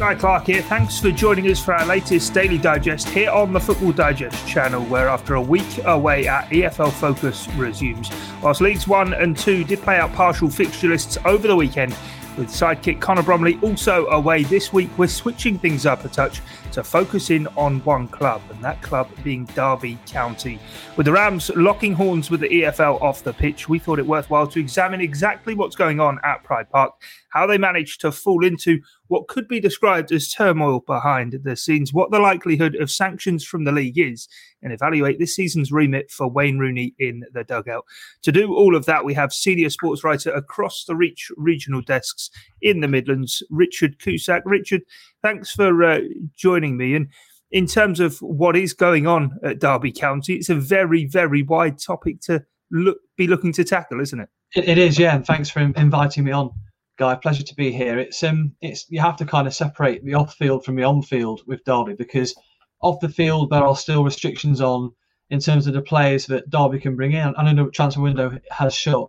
Guy Clark here. Thanks for joining us for our latest daily digest here on the Football Digest channel, where after a week away at EFL Focus resumes. Whilst Leagues 1 and 2 did play out partial fixture lists over the weekend, with sidekick Connor Bromley also away this week, we're switching things up a touch to focus in on one club, and that club being Derby County. With the Rams locking horns with the EFL off the pitch, we thought it worthwhile to examine exactly what's going on at Pride Park, how they managed to fall into what could be described as turmoil behind the scenes, what the likelihood of sanctions from the league is, and evaluate this season's remit for Wayne Rooney in the dugout. To do all of that, we have senior sports writer across the Reach regional desks in the Midlands, Richard Cusack. Richard, thanks for uh, joining me. And in terms of what is going on at Derby County, it's a very, very wide topic to look be looking to tackle, isn't it? It, it is, yeah. And thanks for inviting me on, Guy. Pleasure to be here. It's um, it's you have to kind of separate the off field from the on field with Derby because off the field there are still restrictions on in terms of the players that Derby can bring in. I know the transfer window has shut.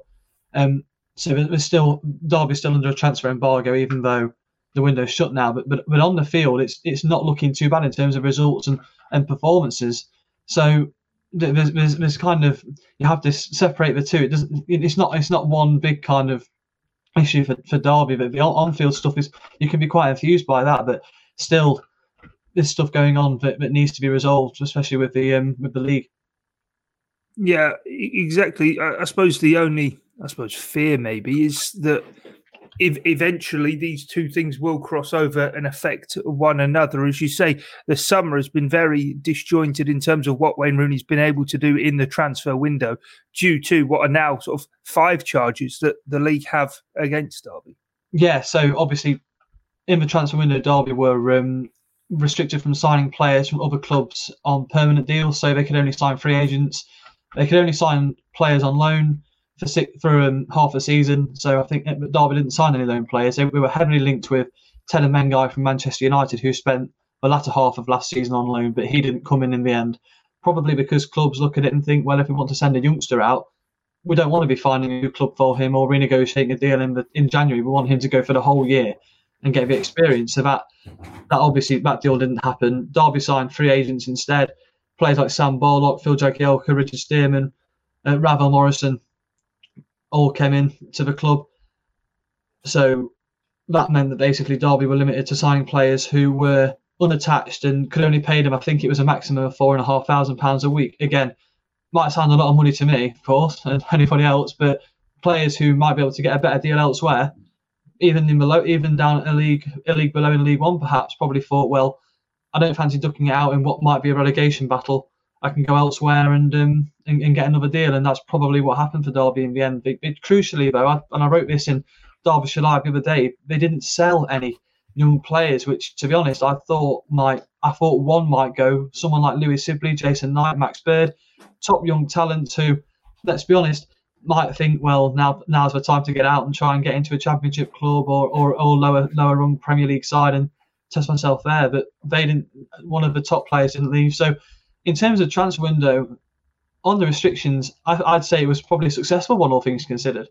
Um, so still Derby's still under a transfer embargo, even though the window's shut now. But but but on the field, it's it's not looking too bad in terms of results and, and performances. So there's, there's there's kind of you have to separate the two. It doesn't. It's not it's not one big kind of issue for, for Derby, but the on-field stuff is you can be quite enthused by that. But still, there's stuff going on that, that needs to be resolved, especially with the um with the league. Yeah, exactly. I, I suppose the only I suppose fear maybe is that eventually these two things will cross over and affect one another. As you say, the summer has been very disjointed in terms of what Wayne Rooney's been able to do in the transfer window due to what are now sort of five charges that the league have against Derby. Yeah, so obviously in the transfer window, Derby were um, restricted from signing players from other clubs on permanent deals, so they could only sign free agents. They could only sign players on loan for six, for um, half a season. So I think Derby didn't sign any loan players. we were heavily linked with Teden Mengi from Manchester United, who spent the latter half of last season on loan, but he didn't come in in the end. Probably because clubs look at it and think, well, if we want to send a youngster out, we don't want to be finding a new club for him or renegotiating a deal in the, in January. We want him to go for the whole year and get the experience. So that that obviously that deal didn't happen. Derby signed free agents instead. Players like Sam Baldock, Phil Jagielka, Richard Stearman, uh, Ravel Morrison, all came in to the club. So that meant that basically Derby were limited to signing players who were unattached and could only pay them. I think it was a maximum of four and a half thousand pounds a week. Again, might sound a lot of money to me, of course, and anybody else, but players who might be able to get a better deal elsewhere, even in below, even down a league, a league below in League One, perhaps, probably thought, well, I don't fancy ducking it out in what might be a relegation battle. I can go elsewhere and um, and, and, get another deal. And that's probably what happened for Derby in the end. It, it, crucially, though, I, and I wrote this in Derbyshire Live the other day, they didn't sell any young players, which, to be honest, I thought might. I thought one might go. Someone like Louie Sibley, Jason Knight, Max Bird, top young talents who, let's be honest, might think, well, now now's the time to get out and try and get into a championship club or, or, or lower lower rung Premier League side and test myself there. But they didn't. One of the top players didn't leave. So, in terms of transfer window, on the restrictions, I, would say it was probably a successful one, all things considered.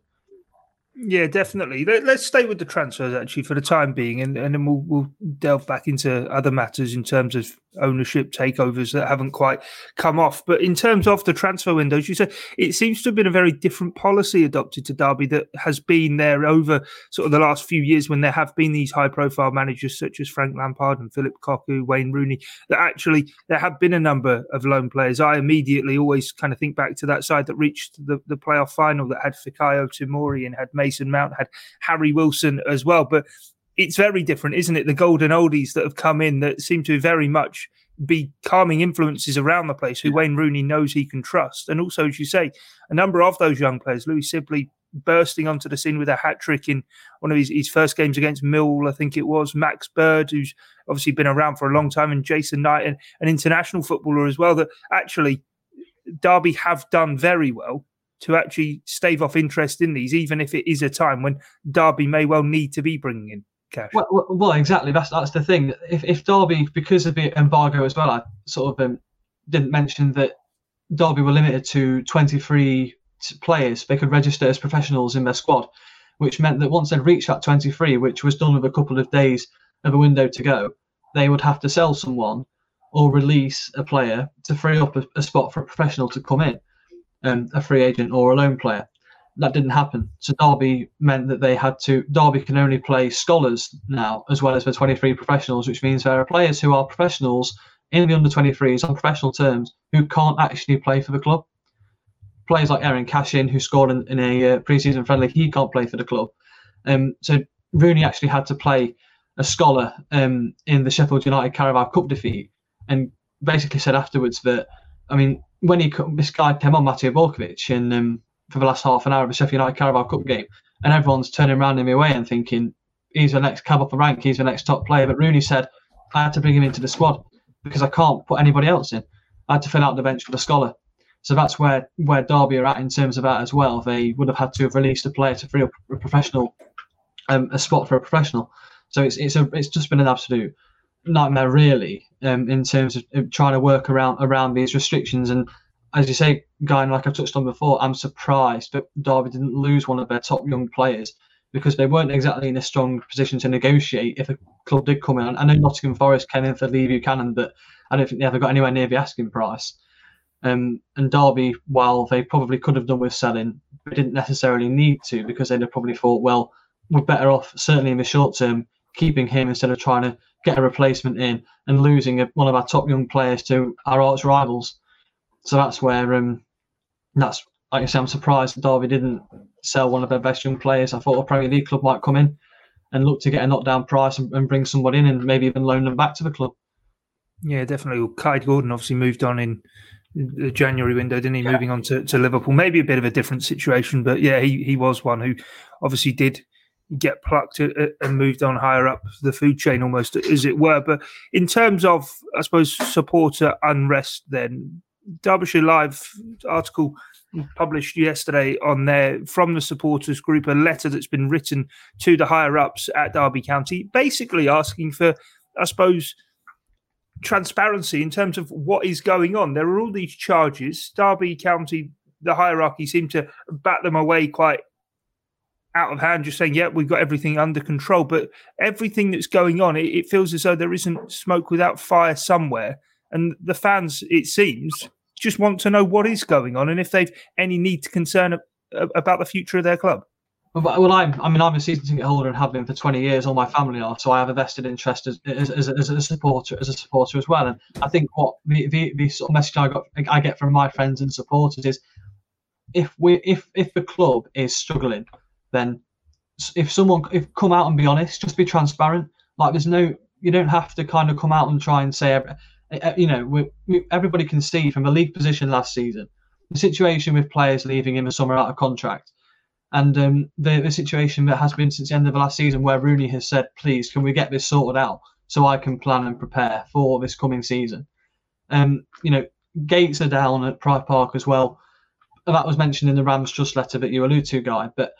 Yeah, definitely. Let, us stay with the transfers actually for the time being, and, and then we'll, we'll delve back into other matters in terms of ownership takeovers that haven't quite come off. But in terms of the transfer windows, you said it seems to have been a very different policy adopted to Derby that has been there over sort of the last few years when there have been these high profile managers such as Frank Lampard and Philip Cocu, Wayne Rooney, that actually there have been a number of loan players. I immediately always kind of think back to that side that reached the, the playoff final that had Fikayo Tomori and had Mason Mount, had Harry Wilson as well. But it's very different, isn't it? The golden oldies that have come in that seem to very much be calming influences around the place who Wayne Rooney knows he can trust. And also, as you say, a number of those young players, Louie Sibley bursting onto the scene with a hat trick in one of his, his first games against Mill, I think it was. Max Bird, who's obviously been around for a long time, and Jason Knight, an, an international footballer as well, that actually Derby have done very well to actually stave off interest in these, even if it is a time when Derby may well need to be bringing in cash. Well, well, exactly. That's that's the thing. If if Derby, because of the embargo as well, I sort of um, didn't mention that Derby were limited to 23 players they could register as professionals in their squad, which meant that once they'd reached that 23, which was done with a couple of days of a window to go, they would have to sell someone or release a player to free up a, a spot for a professional to come in, um, a free agent or a loan player. That didn't happen. So Derby meant that they had to. Derby can only play scholars now, as well as the 23 professionals, which means there are players who are professionals in the under 23s on professional terms who can't actually play for the club. Players like Eiran Cashin, who scored in, in a uh, pre-season friendly, he can't play for the club. Um, so Rooney actually had to play a scholar um, in the Sheffield United Carabao Cup defeat, and basically said afterwards that, I mean, when he this guy came on Mateo Borkovic and um, for the last half an hour of the Sheffield United Carabao Cup game, and everyone's turning around in my way and thinking he's the next cab off the rank, he's the next top player. But Rooney said I had to bring him into the squad because I can't put anybody else in. I had to fill out the bench for the scholar. So that's where where Derby are at in terms of that as well. They would have had to have released a player to free up a professional, um, a spot for a professional. So it's it's a it's just been an absolute nightmare, really, um, in terms of trying to work around around these restrictions. And as you say, Guy, and like I've touched on before, I'm surprised that Derby didn't lose one of their top young players because they weren't exactly in a strong position to negotiate if a club did come in. I know Nottingham Forest came in for Lee Buchanan, but I don't think they ever got anywhere near the asking price. Um, and Derby, while they probably could have done with selling, they didn't necessarily need to because they'd have probably thought, well, we're better off, certainly in the short term, keeping him instead of trying to get a replacement in and losing a, one of our top young players to our arch rivals. So that's where um, that's like I say, I'm surprised that Derby didn't sell one of their best young players. I thought a Premier League club might come in and look to get a knockdown price and, and bring somebody in and maybe even loan them back to the club. Yeah, definitely. Well, Kaide Gordon obviously moved on in the January window, didn't he? Yeah. Moving on to, to Liverpool, maybe a bit of a different situation, but yeah, he, he was one who obviously did get plucked and moved on higher up the food chain, almost as it were. But in terms of, I suppose, supporter unrest, then Derbyshire Live article published yesterday on there from the supporters group a letter that's been written to the higher ups at Derby County, basically asking for, I suppose, transparency in terms of what is going on. There are all these charges. Derby County, the hierarchy seem to bat them away quite out of hand, just saying, yeah, we've got everything under control. But everything that's going on, it, it feels as though there isn't smoke without fire somewhere. And the fans, it seems, just want to know what is going on and if they've any need to concern about the future of their club. Well, I'm, I mean, I'm a season ticket holder and have been for 20 years. All my family are, so I have a vested interest as, as, as, as a supporter, as a supporter as well. And I think what the, the, the sort of message I got, I get from my friends and supporters is, if we, if, if the club is struggling, then if someone, if come out and be honest, just be transparent. Like, there's no, you don't have to kind of come out and try and say, you know, we, we, everybody can see from the league position last season the situation with players leaving in the summer out of contract, and um, the, the situation that has been since the end of the last season where Rooney has said, "Please, can we get this sorted out so I can plan and prepare for this coming season?" Um, you know, gates are down at Pride Park as well. That was mentioned in the Rams Trust letter that you allude to, Guy. But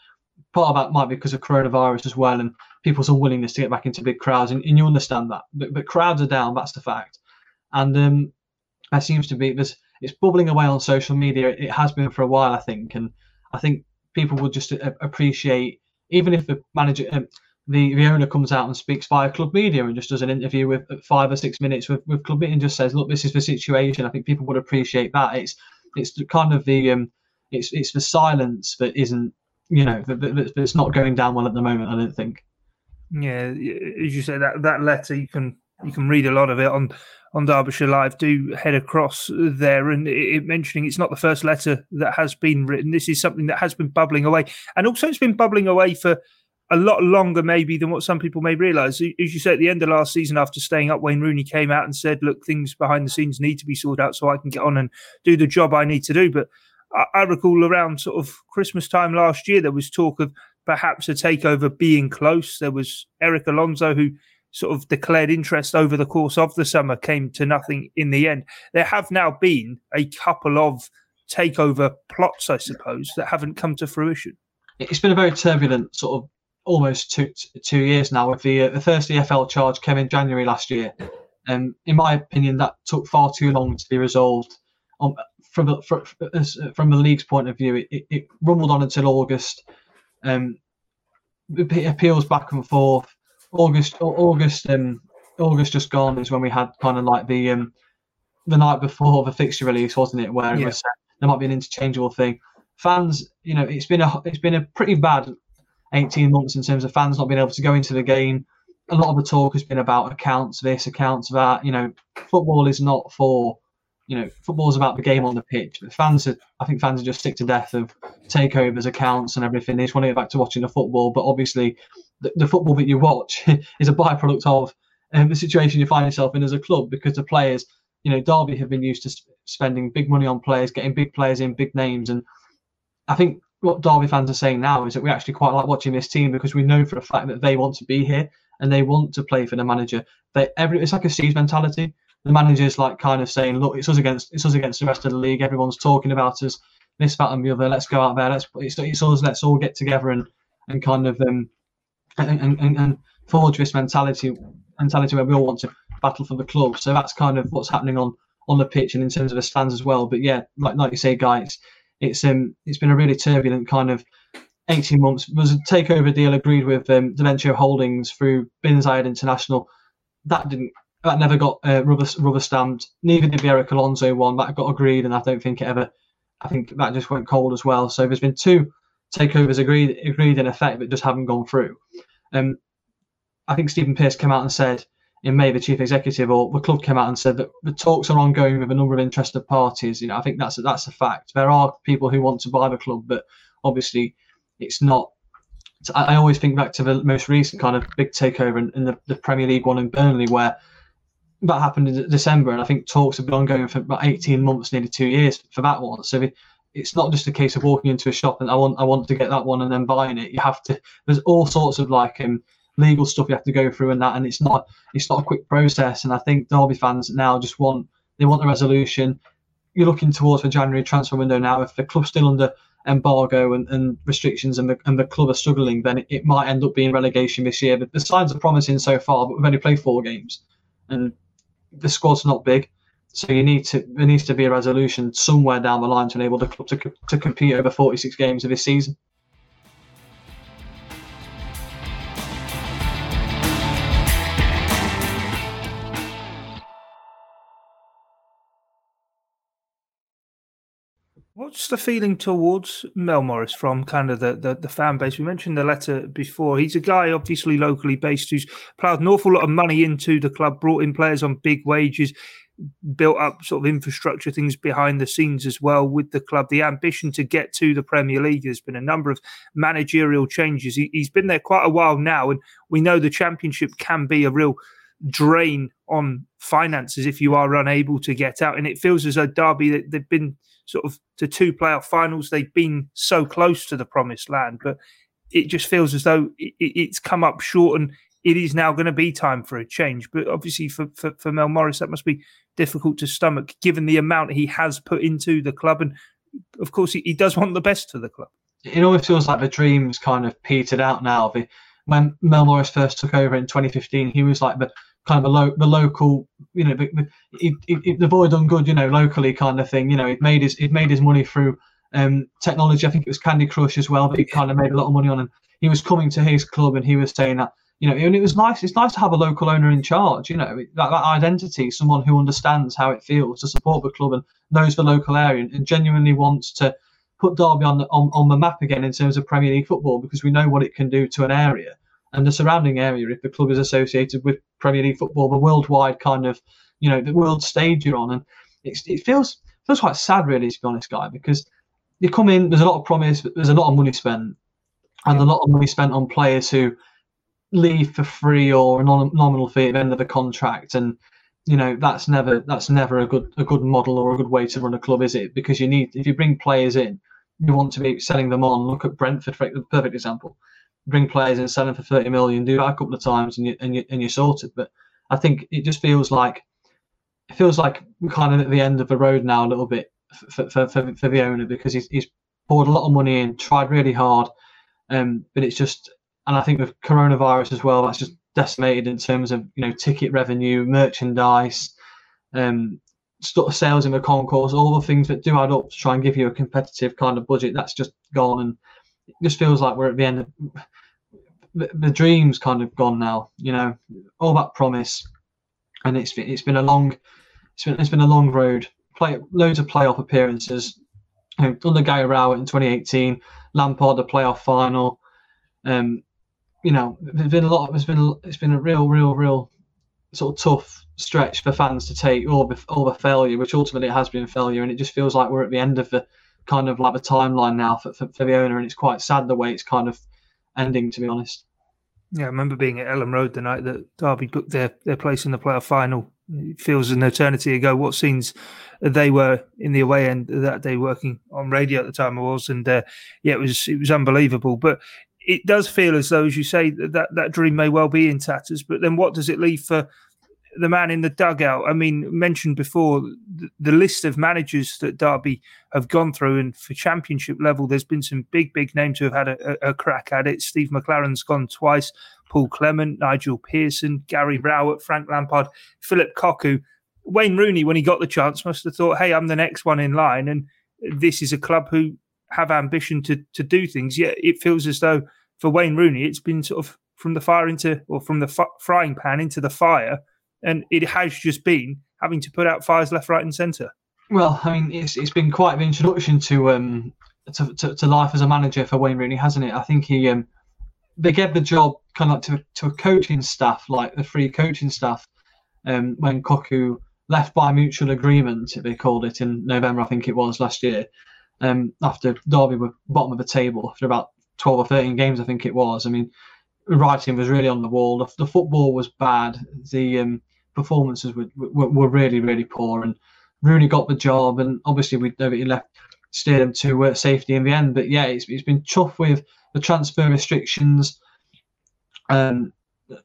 part of that might be because of coronavirus as well and people's unwillingness to get back into big crowds, and, and you understand that. But, but crowds are down. That's the fact and um, there seems to be this. It's bubbling away on social media. It has been for a while, I think, and I think people will just appreciate, even if the manager, um, the the owner comes out and speaks via club media and just does an interview with five or six minutes with, with club media and just says, "Look, this is the situation." I think people would appreciate that. It's it's kind of the um, it's it's the silence that isn't you know that, that, that's not going down well at the moment. I don't think. Yeah, as you say that that letter you can you can read a lot of it on on Derbyshire Live, do head across there and it, mentioning it's not the first letter that has been written. This is something that has been bubbling away, and also it's been bubbling away for a lot longer, maybe than what some people may realise. As you said, at the end of last season, after staying up, Wayne Rooney came out and said, "Look, things behind the scenes need to be sorted out, so I can get on and do the job I need to do." But I recall around sort of Christmas time last year, there was talk of perhaps a takeover being close. There was Erik Alonso who sort of declared interest over the course of the summer came to nothing in the end. There have now been a couple of takeover plots, I suppose, that haven't come to fruition. It's been a very turbulent sort of almost two two years now. With the uh, the first EFL charge came in January last year, and um, in my opinion, that took far too long to be resolved. Um, from the, from, from the league's point of view, it, it, it rumbled on until August. Um, appeals back and forth August August um August just gone is when we had kind of like the um the night before the fixture release, wasn't it? Where it was there might be an interchangeable thing. Fans, you know, it's been a it's been a pretty bad 18 months in terms of fans not being able to go into the game. A lot of the talk has been about accounts this, accounts that. You know, football is not for you know, football is about the game on the pitch. But fans, are, I think fans are just sick to death of takeovers, accounts, and everything. They just want to get back to watching the football. But obviously, the, the football that you watch is a byproduct of um, the situation you find yourself in as a club because the players, you know, Derby have been used to sp- spending big money on players, getting big players in, big names, and I think what Derby fans are saying now is that we actually quite like watching this team because we know for a fact that they want to be here and they want to play for the manager. They every it's like a siege mentality the manager's like kind of saying, look, it's us against it's us against the rest of the league. Everyone's talking about us, this, that, and the other. Let's go out there. Let's it's, it's us. Let's all get together and and kind of um and, and, and forge this mentality mentality where we all want to battle for the club. So that's kind of what's happening on on the pitch and in terms of the fans as well. But yeah, like like you say, guys, it's um it's been a really turbulent kind of 18 months. There was a takeover deal agreed with um, Derventio Holdings through Bin Zayed International. That didn't that never got uh, rubber rubber stamped. Neither did the Erik Alonso one. That got agreed, and I don't think it ever. I think that just went cold as well. So there's been two takeovers agreed agreed in effect, but just haven't gone through. Um, I think Stephen Pearce came out and said in May, the chief executive or the club came out and said that the talks are ongoing with a number of interested parties. You know, I think that's a, that's a fact. There are people who want to buy the club, but obviously it's not I always think back to the most recent kind of big takeover in, in the, the, Premier League one in Burnley, where that happened in December, and I think talks have been ongoing for about 18 months, nearly two years for that one. So it's not just a case of walking into a shop and I want I want to get that one and then buying it. You have to. There's all sorts of like um, legal stuff you have to go through and that, and it's not it's not a quick process. And I think Derby fans now just want they want a resolution. You're looking towards the January transfer window now. If the club's still under embargo and, and restrictions and the, and the club are struggling, then it, it might end up being relegation this year. But the signs are promising so far, but we've only played four games. And the squad's not big, so you need to there needs to be a resolution somewhere down the line to enable the club to, to compete over 46 games of this season. What's the feeling towards Mel Morris from kind of the, the, the, fan base? We mentioned the letter before. He's a guy obviously locally based who's ploughed an awful lot of money into the club, brought in players on big wages, built up sort of infrastructure things behind the scenes as well with the club. The ambition to get to the Premier League. There's been a number of managerial changes. He, he's been there quite a while now, and we know the Championship can be a real drain on finances if you are unable to get out. And it feels as though Derby they've been sort of to two playoff finals. They've been so close to the promised land, but it just feels as though it, it's come up short and it is now going to be time for a change. But obviously, for, for, for Mel Morris, that must be difficult to stomach given the amount he has put into the club. And of course, he, he does want the best for the club. It always feels like the dream's kind of petered out now. The, when Mel Morris first took over in 2015, he was like the kind of a lo- the local, you know, the, the, the boy done good, you know, locally kind of thing. You know, it made his it made his money through um, technology. I think it was Candy Crush as well that he kind of made a lot of money on. And he was coming to his club and he was saying that, you know, and it was nice. It's nice to have a local owner in charge. You know, that, that identity, someone who understands how it feels to support the club and knows the local area and, and genuinely wants to put Derby on the, on, on the map again in terms of Premier League football because we know what it can do to an area and the surrounding area if the club is associated with Premier League football, the worldwide kind of, you know, the world stage you're on. And it feels feels quite sad, really, to be honest, guy, because you come in, there's a lot of promise, there's a lot of money spent, and a lot of money spent on players who leave for free or a nominal fee at the end of the contract, and you know that's never that's never a good a good model or a good way to run a club, is it? Because you need if you bring players in, you want to be selling them on. Look at Brentford, for the perfect example bring players in, sell them for 30 million, do that a couple of times, and you and you and you're sorted. But I think it just feels like it feels like we're kind of at the end of the road now a little bit for for, for, for the owner because he's, he's poured a lot of money in, tried really hard, um, but it's just and I think with coronavirus as well, that's just decimated in terms of you know ticket revenue, merchandise, um, sales in the concourse, all the things that do add up to try and give you a competitive kind of budget. That's just gone, and it just feels like we're at the end of the, the dream's kind of gone now. You know, all that promise, and it's it's been a long, it's been it's been a long road. Play loads of playoff appearances. You know, under Gary Rowett in 2018, Lampard the playoff final. Um, you know, there's been a lot. It's been it's been a real, real, real sort of tough stretch for fans to take all the all the failure, which ultimately it has been failure, and it just feels like we're at the end of the kind of like the timeline now for, for, for the owner, and it's quite sad the way it's kind of ending, to be honest. Yeah, I remember being at Elland Road the night that Derby booked their, their place in the playoff final. It feels an eternity ago what scenes they were in the away end that day working on radio at the time I was, and uh, yeah, it was it was unbelievable. But it does feel as though, as you say, that that dream may well be in tatters. But then, what does it leave for the man in the dugout? I mean, mentioned before the, the list of managers that Derby have gone through, and for championship level, there's been some big, big names who have had a, a, crack at it. Steve McClaren's gone twice. Paul Clement, Nigel Pearson, Gary Rowett, Frank Lampard, Philip Cocu. Wayne Rooney, when he got the chance, must have thought, "Hey, I'm the next one in line," and this is a club who have ambition to to do things. Yet it feels as though for Wayne Rooney, it's been sort of from the fire into or from the f- frying pan into the fire, and it has just been having to put out fires left, right, and centre. Well, I mean, it's it's been quite an introduction to um to, to, to, life as a manager for Wayne Rooney, hasn't it? I think he um they gave the job kind of like to to a coaching staff, like the free coaching staff, um when Cocu left by mutual agreement, they called it in November, I think it was last year um, after Derby were bottom of the table after about 12 or 13 games, I think it was. I mean, writing was really on the wall. The, the football was bad. The um, performances were, were, were, really, really poor. And Rooney got the job. And obviously, we know that he left, him to uh, safety in the end. But yeah, it's, it's been tough with the transfer restrictions. Um,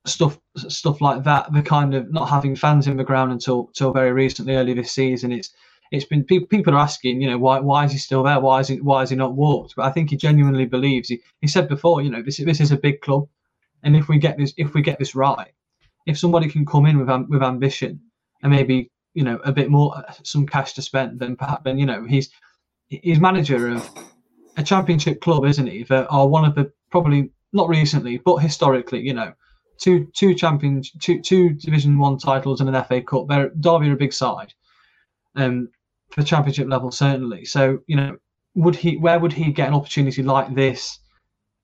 stuff stuff like that the kind of not having fans in the ground until until very recently early this season it's it's been people, people are asking, you know, why why is he still there? Why is he why is he not walked? But I think he genuinely believes. He, he said before, you know, this this is a big club, and if we get this if we get this right, if somebody can come in with with ambition and maybe you know a bit more some cash to spend, then perhaps then you know he's he's manager of a championship club, isn't he? That are one of the probably not recently, but historically, you know, two two champions, two two Division One titles and an FA Cup. They're Derby are a big side. Um, for championship level certainly. So you know, would he? Where would he get an opportunity like this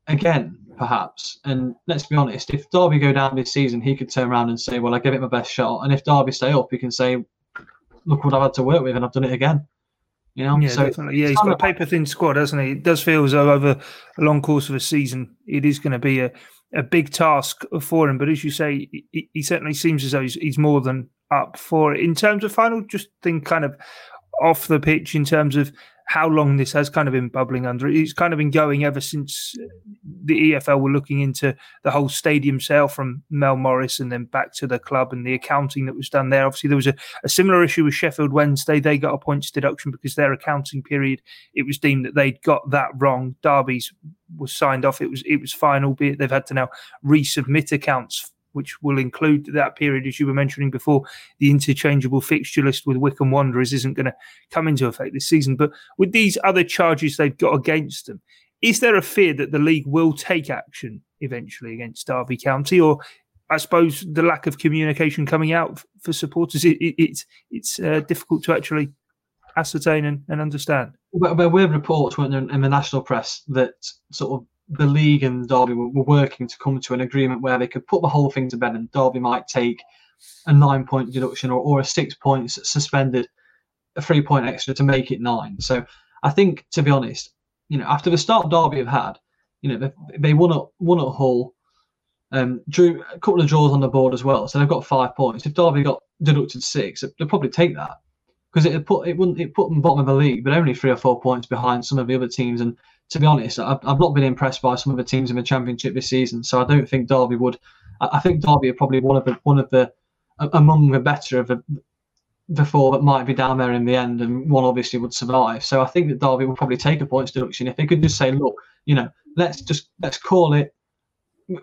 again? Perhaps. And let's be honest, if Derby go down this season, he could turn around and say, "Well, I gave it my best shot." And if Derby stay up, he can say, "Look what I've had to work with, and I've done it again." You know, yeah, so definitely. Yeah, he's got a paper thin squad, hasn't he? It does feel as though over a long course of a season, it is going to be a, a big task for him. But as you say, he, he certainly seems as though he's, he's, more than up for it. In terms of final, just think kind of off the pitch in terms of how long this has kind of been bubbling under. It's kind of been going ever since the EFL were looking into the whole stadium sale from Mel Morris and then back to the club and the accounting that was done there. Obviously, there was a, a similar issue with Sheffield Wednesday. They got a points deduction because their accounting period it was deemed that they'd got that wrong. Derby's was signed off. It was it was fine, albeit they've had to now resubmit accounts which will include that period, as you were mentioning before, the interchangeable fixture list with Wycombe Wanderers isn't going to come into effect this season. But with these other charges they've got against them, is there a fear that the league will take action eventually against Derby County, or I suppose the lack of communication coming out for supporters, it, it, it's it's uh, difficult to actually ascertain and, and understand. Well, there were reports, in the national press that sort of the league and Derby were, were, working to come to an agreement where they could put the whole thing to bed, and Derby might take a nine point deduction or, or a six points suspended, a three point extra to make it nine. So I think, to be honest, you know, after the start Derby have had, you know, they, they won at won at Hull, um, drew a couple of draws on the board as well, so they've got five points. If Derby got deducted six, they'd probably take that because it put it wouldn't it put them bottom of the league, but only three or four points behind some of the other teams. And to be honest, I've, I've not been impressed by some of the teams in the championship this season. So I don't think Derby would. I, think Derby are probably one of the one of the among the better of the the four that might be down there in the end, and one obviously would survive. So I think that Derby will probably take a points deduction if they could just say, look, you know, let's just let's call it.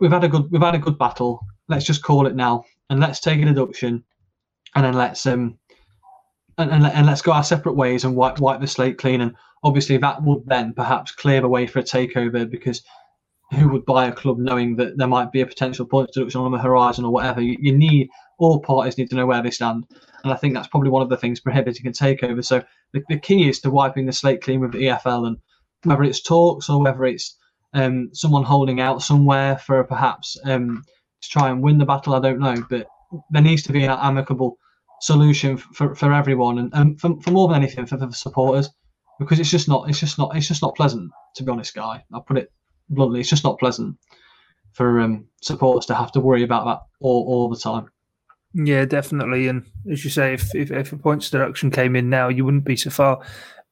We've had a good we've had a good battle. Let's just call it now, and let's take a deduction, and then let's um and, and, and let's go our separate ways and wipe wipe the slate clean. And obviously that would then perhaps clear the way for a takeover because who would buy a club knowing that there might be a potential point deduction on the horizon or whatever. You, you, need all parties need to know where they stand, and I think that's probably one of the things prohibiting a takeover. So the, the key is to wiping the slate clean with the EFL, and whether it's talks or whether it's um, someone holding out somewhere for perhaps um, to try and win the battle, I don't know, but there needs to be an amicable solution for, for everyone, and, and for, for more than anything for, for the supporters, because it's just not it's just not it's just not pleasant to be honest, guy. I'll put it bluntly, it's just not pleasant for um, supporters to have to worry about that all, all the time. Yeah, definitely. And as you say, if, if, if a points deduction came in now, you wouldn't be so far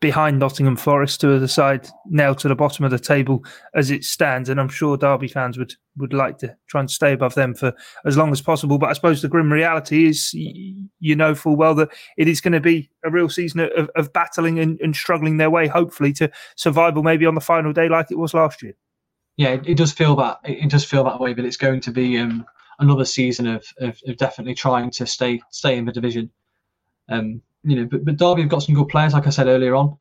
behind Nottingham Forest to the side now to the bottom of the table as it stands. And I'm sure Derby fans would, would like to try and stay above them for as long as possible. But I suppose the grim reality is you know full well that it is going to be a real season of, of battling and, and struggling their way, hopefully, to survival maybe on the final day like it was last year yeah, it, it, does feel that it does feel that way, but it's going to be um, another season of, of, of, definitely trying to stay stay in the division. Um, you know, but, but Derby have got some good players, like I said earlier on.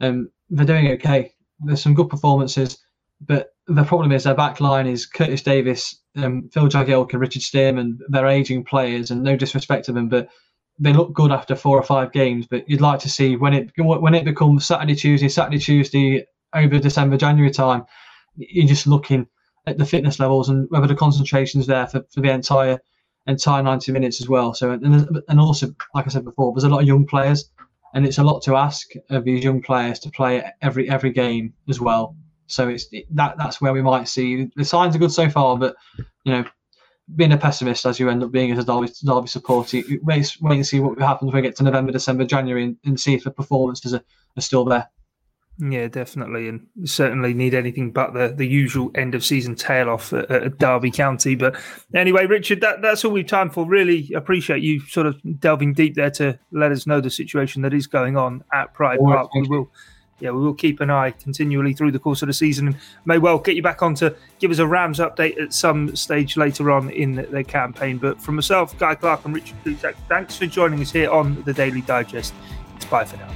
Um, they're doing okay. There's some good performances, but the problem is their back line is Curtis Davies, um, Phil Jagielka, and Richard Stearman. They're aging players, and no disrespect to them, but they look good after four or five games. But you'd like to see when it when it becomes Saturday, Tuesday, Saturday, Tuesday over December, January time you're just looking at the fitness levels and whether the concentration is there for, for the entire entire 90 minutes as well. So and, and also, like I said before, there's a lot of young players, and it's a lot to ask of these young players to play every every game as well. So it's that that's where we might see the signs are good so far, but you know, being a pessimist as you end up being as a Derby, Derby supporter, wait, wait and see what happens when we get to November, December, January, and, and see if the performances are, are still there. Yeah, definitely, and certainly need anything but the, the usual end of season tail off at, at Derby County. But anyway, Richard, that, that's all we've time for. Really appreciate you sort of delving deep there to let us know the situation that is going on at Pride Park. We will, yeah, we will keep an eye continually through the course of the season, and may well get you back on to give us a Rams update at some stage later on in the campaign. But from myself, Guy Clark, and Richard Cusack, thanks for joining us here on the Daily Digest. It's bye for now.